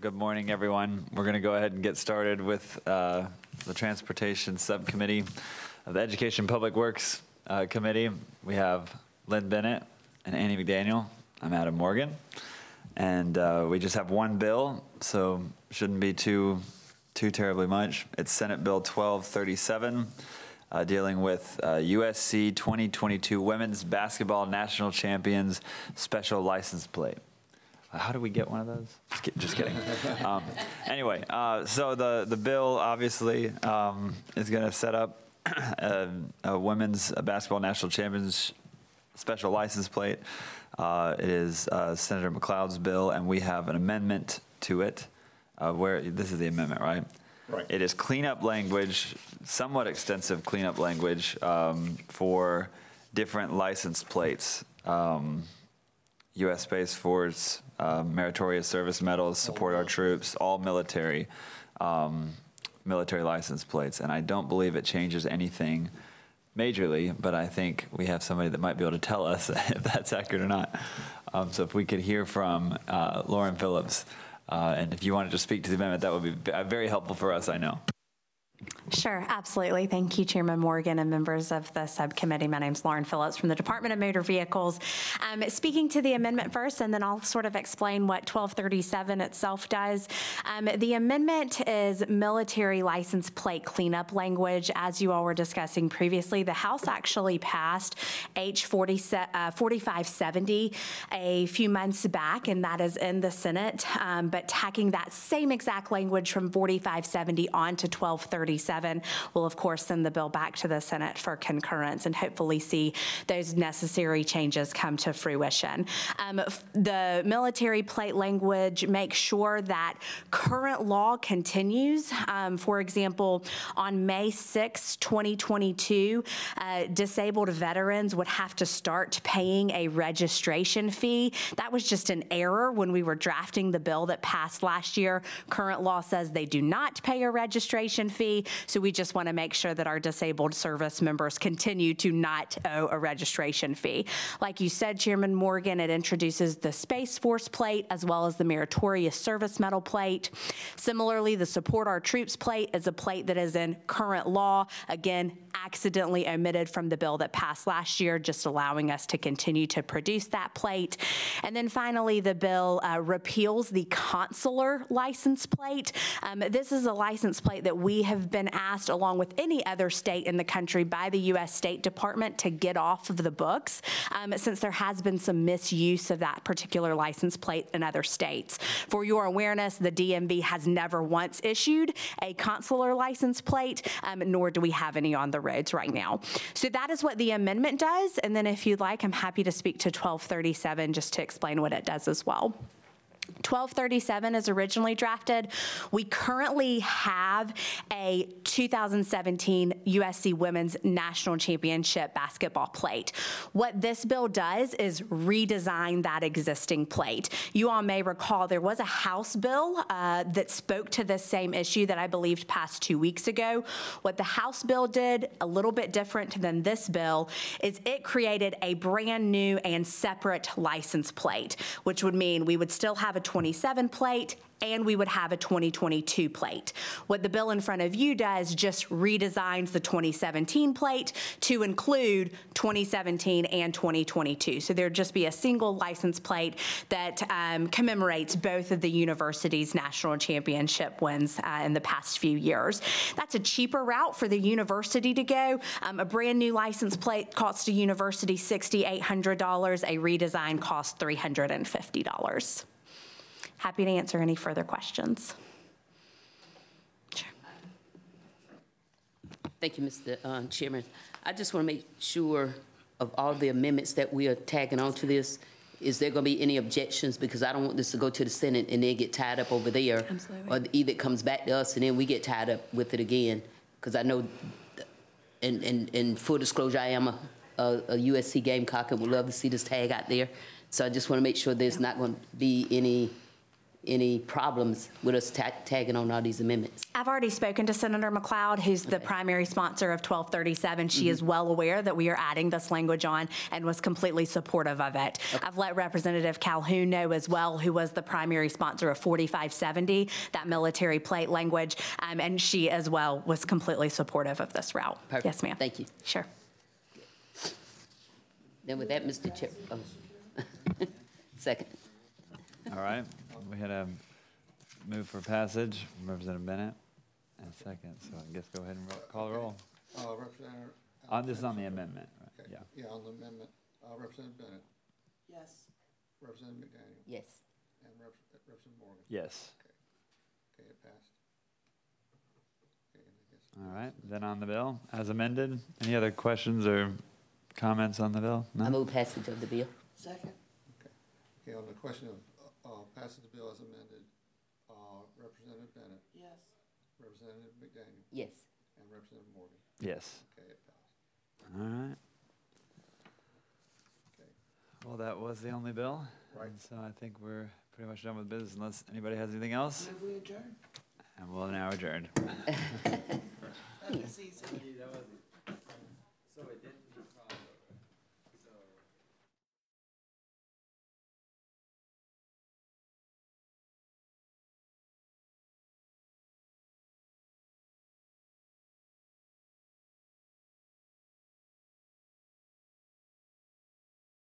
Good morning, everyone. We're going to go ahead and get started with uh, the Transportation Subcommittee of the Education Public Works uh, Committee. We have Lin Bennett and Annie McDaniel. I'm Adam Morgan. And uh, we just have one bill, so shouldn't be too, too terribly much. It's Senate Bill 1237, uh, dealing with uh, USC 2022 Women's Basketball National Champions Special License Plate. How do we get one of those? Just, kid- just kidding. um, anyway, uh, so the the bill obviously um, is going to set up a, a women's basketball national champions special license plate. Uh, it is uh, Senator McLeod's bill, and we have an amendment to it. Uh, where this is the amendment, right? Right. It is cleanup language, somewhat extensive cleanup language um, for different license plates. Um, U.S. Space Force, um, meritorious service medals, support our troops, all military, um, military license plates. And I don't believe it changes anything majorly, but I think we have somebody that might be able to tell us if that's accurate or not. Um, so if we could hear from uh, Lauren Phillips, uh, and if you wanted to speak to the amendment, that would be very helpful for us, I know. Sure, absolutely. Thank you, Chairman Morgan and members of the subcommittee. My name's Lauren Phillips from the Department of Motor Vehicles. Um, Speaking to the amendment first, and then I'll sort of explain what 1237 itself does. Um, The amendment is military license plate cleanup language. As you all were discussing previously, the House actually passed H 40 se- uh, 4570 a few months back, and that is in the Senate. Um, But tacking that same exact language from 4570 on to 1237 will, of course, send the bill back to the Senate for concurrence and hopefully see those necessary changes come to fruition. Um, f- The military plate language makes sure that current law continues. Um, For example, on May 6, 2022, uh, disabled veterans would have to start paying a registration fee. That was just an error when we were drafting the bill that passed last year. Current law says they do not pay a registration fee, so we just want to make sure that our disabled service members continue to not owe a registration fee. Like you said, Chairman Morgan, it introduces the Space Force plate as well as the Meritorious Service Medal plate. Similarly, the Support Our Troops plate is a plate that is in current law. Again, accidentally omitted from the bill that passed last year, just allowing us to continue to produce that plate. And then finally, the bill uh, repeals the consular license plate. Um, This is a license plate that we have been asked, along with any other state in the country, by the U.S. State Department to get off of the books, um, since there has been some misuse of that particular license plate in other states. For your awareness, the DMV has never once issued a consular license plate, um, nor do we have any on the roads right now. So that is what the amendment does. And then if you'd like, I'm happy to speak to 1237 just to explain what it does as well. 1237 is originally drafted. We currently have a 2017 USC Women's National Championship basketball plate. What this bill does is redesign that existing plate. You all may recall there was a House bill uh, that spoke to this same issue that I believed passed two weeks ago. What the House bill did, a little bit different than this bill, is it created a brand-new and separate license plate, which would mean we would still have a 27 plate and we would have a 2022 plate. What the bill in front of you does just redesigns the 2017 plate to include 2017 and 2022. So there'd just be a single license plate that um, commemorates both of the university's national championship wins uh, in the past few years. That's a cheaper route for the university to go. Um, A brand-new license plate costs a university $6,800. A redesign costs $350. Happy to answer any further questions. Sure. Thank you, Mr. uh, Chairman. I just want to make sure of all the amendments that we are tagging onto this, is there going to be any objections? Because I don't want this to go to the Senate and then get tied up over there. Absolutely. Or either it comes back to us and then we get tied up with it again. Because I know, in, in, in full disclosure, I am a, a a USC Gamecock and would love to see this tag out there. So I just want to make sure there's not going to be any any problems with us ta- tagging on all these amendments? I've already spoken to Senator McLeod, who's the primary sponsor of 1237. She is well aware that we are adding this language on and was completely supportive of it. I've let Representative Calhoun know as well, who was the primary sponsor of 4570, that military plate language, um, and she as well was completely supportive of this route. Perfect. Yes, ma'am. Thank you. Sure. Then with that, Mr. Chair, oh. Second. All right, we had a move for passage, from Representative Bennett, and second, so I guess go ahead and ro- call the roll. Uh, Representative. On, this is on the amendment, right? Okay, Yeah. Yeah, on the amendment, uh, Representative Bennett, Yes. Representative McDaniel, Yes. and Rep- Representative Morgan. Yes. Okay, it passed. Okay, and I guess- All right, then on the bill, as amended, any other questions or comments on the bill? I No? move passage of the bill. Second. Okay, Okay. on the question of, uh, the bill as amended, uh, Representative Bennett, Yes. Representative McDaniel, Yes. and Representative Morgan. Yes. Okay, it passed. All right. Okay. Well, that was the only bill. Right. And So I think we're pretty much done with business unless anybody has anything else. Move we adjourn. And we'll now adjourn. That was easy. So it did